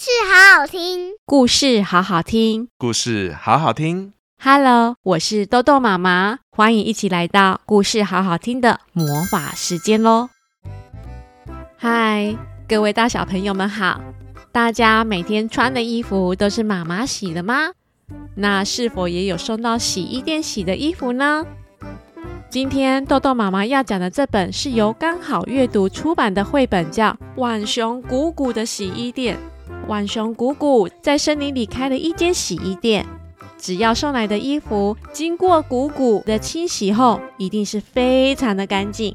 事好好听，故事好好听，故事好好听。Hello，我是豆豆妈妈，欢迎一起来到故事好好听的魔法时间喽！嗨，各位大小朋友们好！大家每天穿的衣服都是妈妈洗的吗？那是否也有送到洗衣店洗的衣服呢？今天豆豆妈妈要讲的这本是由刚好阅读出版的绘本，叫《浣熊鼓鼓的洗衣店》。浣熊鼓鼓在森林里开了一间洗衣店，只要送来的衣服经过鼓鼓的清洗后，一定是非常的干净。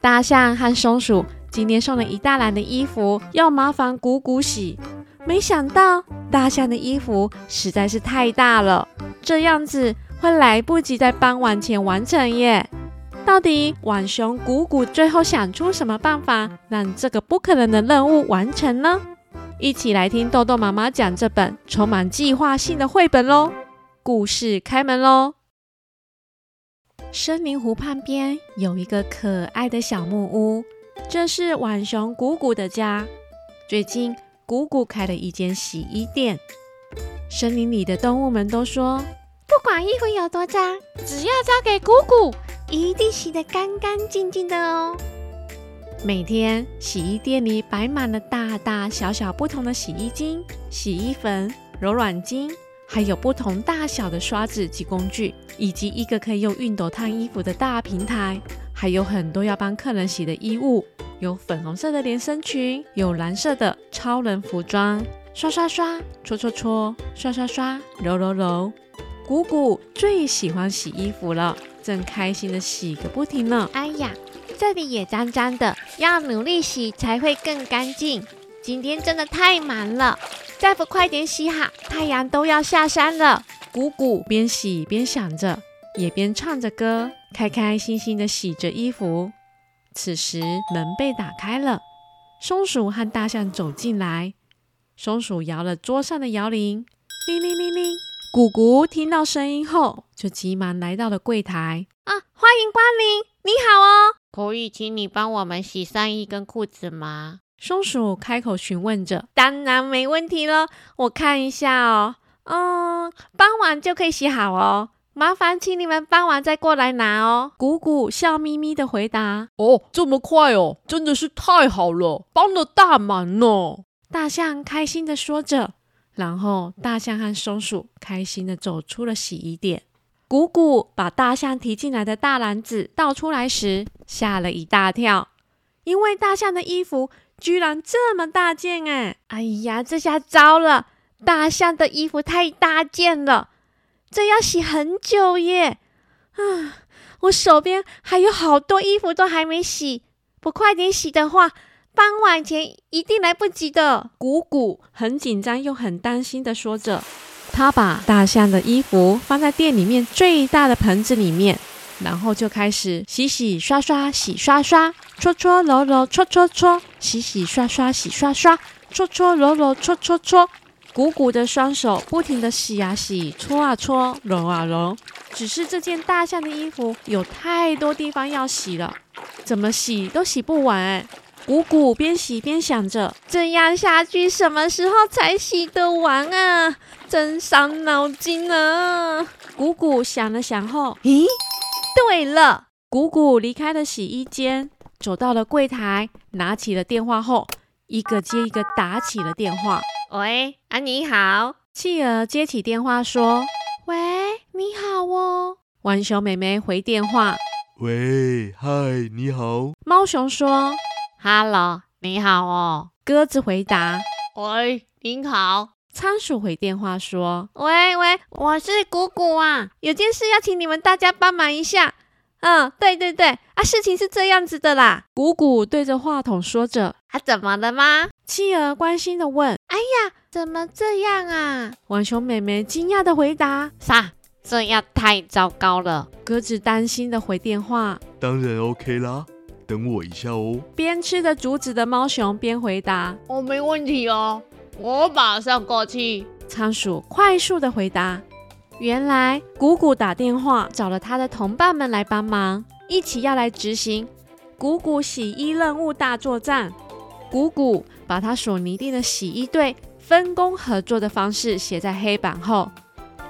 大象和松鼠今天送了一大篮的衣服，要麻烦鼓鼓洗，没想到大象的衣服实在是太大了，这样子。会来不及在傍晚前完成耶！到底浣熊鼓鼓最后想出什么办法，让这个不可能的任务完成呢？一起来听豆豆妈妈讲这本充满计划性的绘本喽！故事开门喽！森林湖畔边有一个可爱的小木屋，这是浣熊鼓鼓的家。最近，鼓鼓开了一间洗衣店。森林里的动物们都说。不管衣服有多脏，只要交给鼓鼓，一定洗得干干净净的哦。每天洗衣店里摆满了大大小小不同的洗衣精、洗衣粉、柔软精，还有不同大小的刷子及工具，以及一个可以用熨斗烫衣服的大平台，还有很多要帮客人洗的衣物，有粉红色的连身裙，有蓝色的超人服装，刷刷刷，搓搓搓，刷刷刷，揉揉揉。姑姑最喜欢洗衣服了，正开心的洗个不停呢。哎呀，这里也脏脏的，要努力洗才会更干净。今天真的太忙了，再不快点洗好，太阳都要下山了。姑姑边洗边想着，也边唱着歌，开开心心的洗着衣服。此时门被打开了，松鼠和大象走进来。松鼠摇了桌上的摇铃，铃铃铃铃。姑姑听到声音后，就急忙来到了柜台。啊，欢迎光临！你好哦，可以请你帮我们洗上衣跟裤子吗？松鼠开口询问着。当然没问题了，我看一下哦。嗯，傍晚就可以洗好哦。麻烦请你们傍晚再过来拿哦。鼓鼓笑眯眯的回答。哦，这么快哦，真的是太好了，帮了大忙呢。大象开心的说着。然后，大象和松鼠开心的走出了洗衣店。鼓鼓把大象提进来的大篮子倒出来时，吓了一大跳，因为大象的衣服居然这么大件！哎，哎呀，这下糟了！大象的衣服太大件了，这要洗很久耶！啊，我手边还有好多衣服都还没洗，不快点洗的话，傍晚前一定来不及的。鼓鼓很紧张又很担心地说着，他把大象的衣服放在店里面最大的盆子里面，然后就开始洗洗刷刷，洗刷刷，搓搓揉揉，搓搓搓，洗洗刷刷，洗刷刷，搓搓揉揉，搓搓搓。鼓鼓的双手不停地洗啊洗，搓啊搓，揉啊揉。只是这件大象的衣服有太多地方要洗了，怎么洗都洗不完。鼓鼓边洗边想着，这样下去什么时候才洗得完啊？真伤脑筋啊！姑姑想了想后，咦，对了，姑姑离开了洗衣间，走到了柜台，拿起了电话后，一个接一个打起了电话。喂，啊，你好。企鹅接起电话说：“喂，你好哦。”浣熊妹妹回电话：“喂，嗨，你好。”猫熊说。哈喽，你好哦。鸽子回答：“喂，您好。”仓鼠回电话说：“喂喂，我是鼓鼓啊，有件事要请你们大家帮忙一下。嗯，对对对，啊，事情是这样子的啦。”鼓鼓对着话筒说着：“啊，怎么了吗？”妻儿关心的问：“哎呀，怎么这样啊？”浣熊妹妹惊讶的回答：“啥？这样太糟糕了。”鸽子担心的回电话：“当然 OK 啦。”等我一下哦。边吃着竹子的猫熊边回答：“我、哦、没问题哦，我马上过去。”仓鼠快速的回答：“原来鼓鼓打电话找了他的同伴们来帮忙，一起要来执行鼓鼓洗衣任务大作战。鼓鼓把他所拟定的洗衣队分工合作的方式写在黑板后，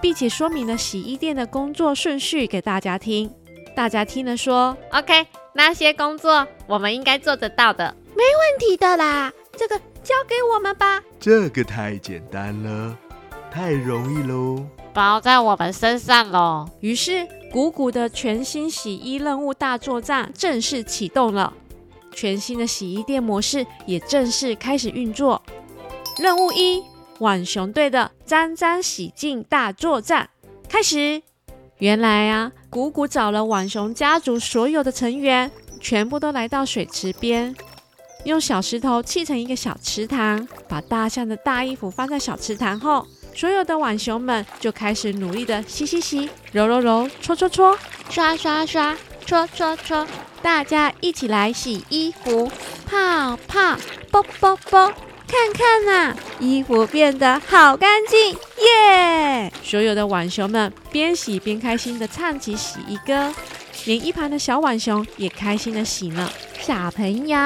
并且说明了洗衣店的工作顺序给大家听。大家听了说：“OK，那些工作我们应该做得到的，没问题的啦。这个交给我们吧。这个太简单了，太容易喽，包在我们身上喽。”于是，鼓鼓的全新洗衣任务大作战正式启动了。全新的洗衣店模式也正式开始运作。任务一：浣熊队的沾沾洗净大作战开始。原来啊，鼓鼓找了浣熊家族所有的成员，全部都来到水池边，用小石头砌成一个小池塘，把大象的大衣服放在小池塘后，所有的浣熊们就开始努力的洗洗洗、揉揉揉、搓搓搓、刷刷刷、搓搓搓。大家一起来洗衣服，泡泡，啵啵啵，看看呐、啊，衣服变得好干净，耶！所有的浣熊们边洗边开心地唱起洗衣歌，连一旁的小浣熊也开心地洗呢。小朋友，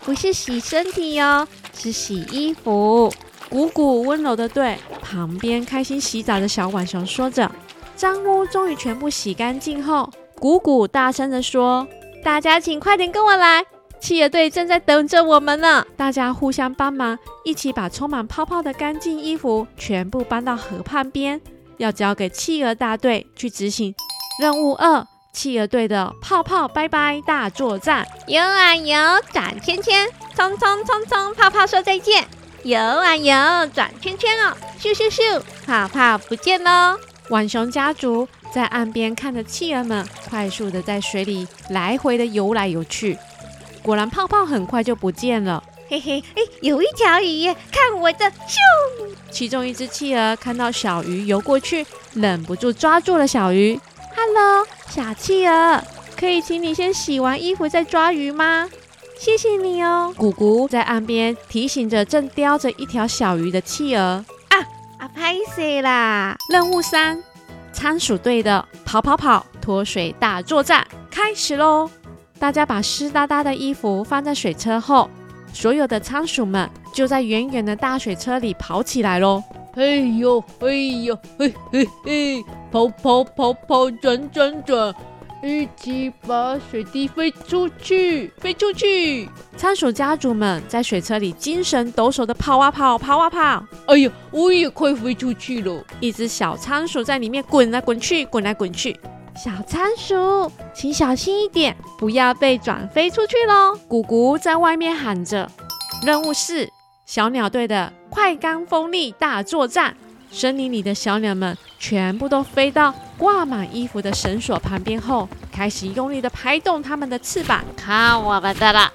不是洗身体哦，是洗衣服。鼓鼓温柔地对旁边开心洗澡的小浣熊说着。脏污终于全部洗干净后，鼓鼓大声地说。大家请快点跟我来，企鹅队正在等着我们呢。大家互相帮忙，一起把充满泡泡的干净衣服全部搬到河畔边，要交给企鹅大队去执行任务二：企鹅队的泡泡拜拜大作战。游啊游，转圈圈，冲冲冲冲，泡泡说再见。游啊游，转圈圈哦，咻咻咻，泡泡不见喽。浣熊家族在岸边看着企鹅们快速的在水里来回的游来游去，果然泡泡很快就不见了。嘿嘿，哎，有一条鱼耶，看我的！咻！其中一只企鹅看到小鱼游过去，忍不住抓住了小鱼。Hello，小企鹅，可以请你先洗完衣服再抓鱼吗？谢谢你哦。姑姑在岸边提醒着正叼着一条小鱼的企鹅。啊啊拍谢啦！任务三，仓鼠队的跑跑跑脱水大作战开始喽！大家把湿哒哒的衣服放在水车后，所有的仓鼠们就在远远的大水车里跑起来喽！嘿呦嘿呦嘿嘿嘿，跑跑跑跑转转转。一起把水滴飞出去，飞出去！仓鼠家族们在水车里精神抖擞的跑啊跑，跑啊跑。哎呀，我也快飞出去了！一只小仓鼠在里面滚来滚去，滚来滚去。小仓鼠，请小心一点，不要被转飞出去喽！咕咕在外面喊着。任务是：小鸟队的快干风力大作战。森林里的小鸟们全部都飞到挂满衣服的绳索旁边后，开始用力的拍动它们的翅膀。看我们的了，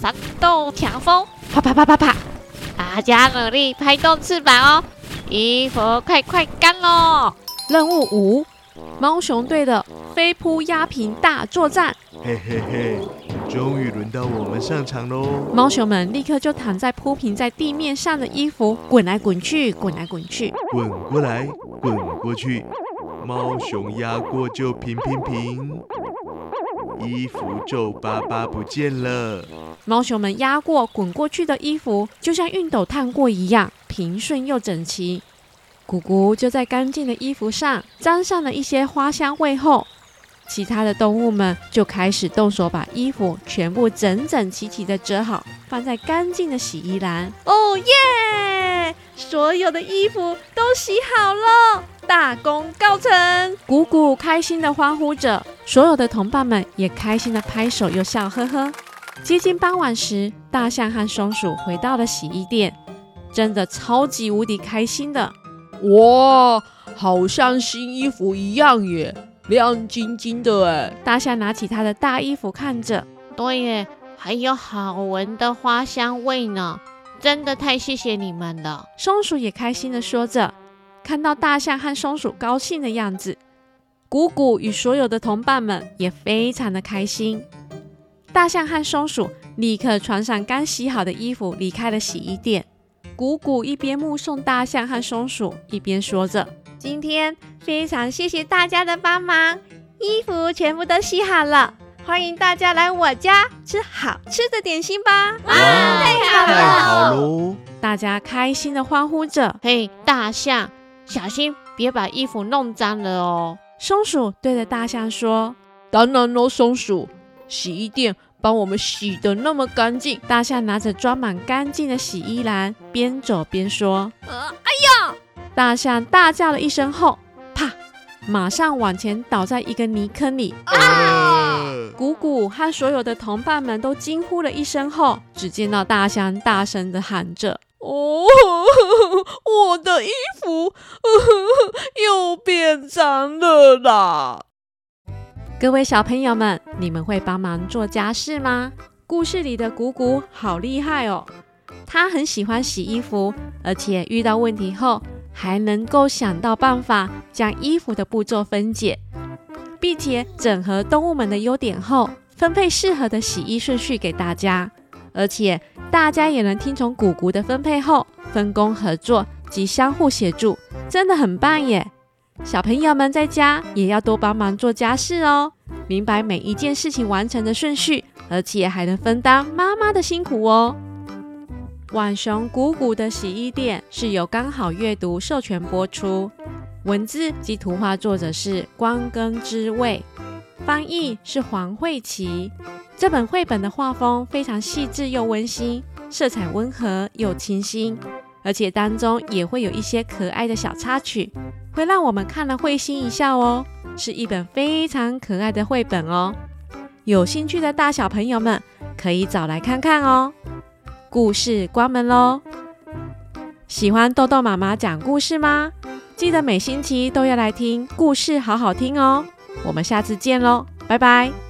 闪动强风，啪啪啪啪啪！大家努力拍动翅膀哦，衣服快快干喽！任务五：猫熊队的飞扑压平大作战。嘿嘿嘿，终于轮到我们上场喽！猫熊们立刻就躺在铺平在地面上的衣服，滚来滚去，滚来滚去，滚过来，滚过去。猫熊压过就平平平，衣服皱巴巴不见了。猫熊们压过、滚过去的衣服，就像熨斗烫过一样平顺又整齐。咕咕就在干净的衣服上沾上了一些花香味后，其他的动物们就开始动手把衣服全部整整齐齐的折好，放在干净的洗衣篮。哦耶！所有的衣服都洗好了。大功告成！鼓鼓开心地欢呼着，所有的同伴们也开心地拍手又笑呵呵。接近傍晚时，大象和松鼠回到了洗衣店，真的超级无敌开心的。哇，好像新衣服一样耶，亮晶晶的哎！大象拿起他的大衣服看着，对耶，还有好闻的花香味呢，真的太谢谢你们了。松鼠也开心地说着。看到大象和松鼠高兴的样子，鼓鼓与所有的同伴们也非常的开心。大象和松鼠立刻穿上刚洗好的衣服，离开了洗衣店。鼓鼓一边目送大象和松鼠，一边说着：“今天非常谢谢大家的帮忙，衣服全部都洗好了，欢迎大家来我家吃好吃的点心吧！哇，太好了，太好喽！大家开心的欢呼着。嘿，大象，小心别把衣服弄脏了哦。松鼠对着大象说：“当然喽，松鼠，洗衣店帮我们洗得那么干净。”大象拿着装满干净的洗衣篮，边走边说：“呃，哎呀！”大象大叫了一声后，啪，马上往前倒在一个泥坑里。啊！鼓鼓和所有的同伴们都惊呼了一声后，只见到大象大声的喊着。哦，我的衣服 又变脏了啦！各位小朋友们，你们会帮忙做家事吗？故事里的鼓鼓好厉害哦，他很喜欢洗衣服，而且遇到问题后还能够想到办法将衣服的步骤分解，并且整合动物们的优点后，分配适合的洗衣顺序给大家。而且大家也能听从鼓鼓的分配后，分工合作及相互协助，真的很棒耶！小朋友们在家也要多帮忙做家事哦，明白每一件事情完成的顺序，而且还能分担妈妈的辛苦哦。晚熊鼓鼓的洗衣店是由刚好阅读授权播出，文字及图画作者是光耕之味，翻译是黄慧琪。这本绘本的画风非常细致又温馨，色彩温和又清新，而且当中也会有一些可爱的小插曲，会让我们看了会心一笑哦。是一本非常可爱的绘本哦，有兴趣的大小朋友们可以找来看看哦。故事关门喽！喜欢豆豆妈妈讲故事吗？记得每星期都要来听故事，好好听哦。我们下次见喽，拜拜。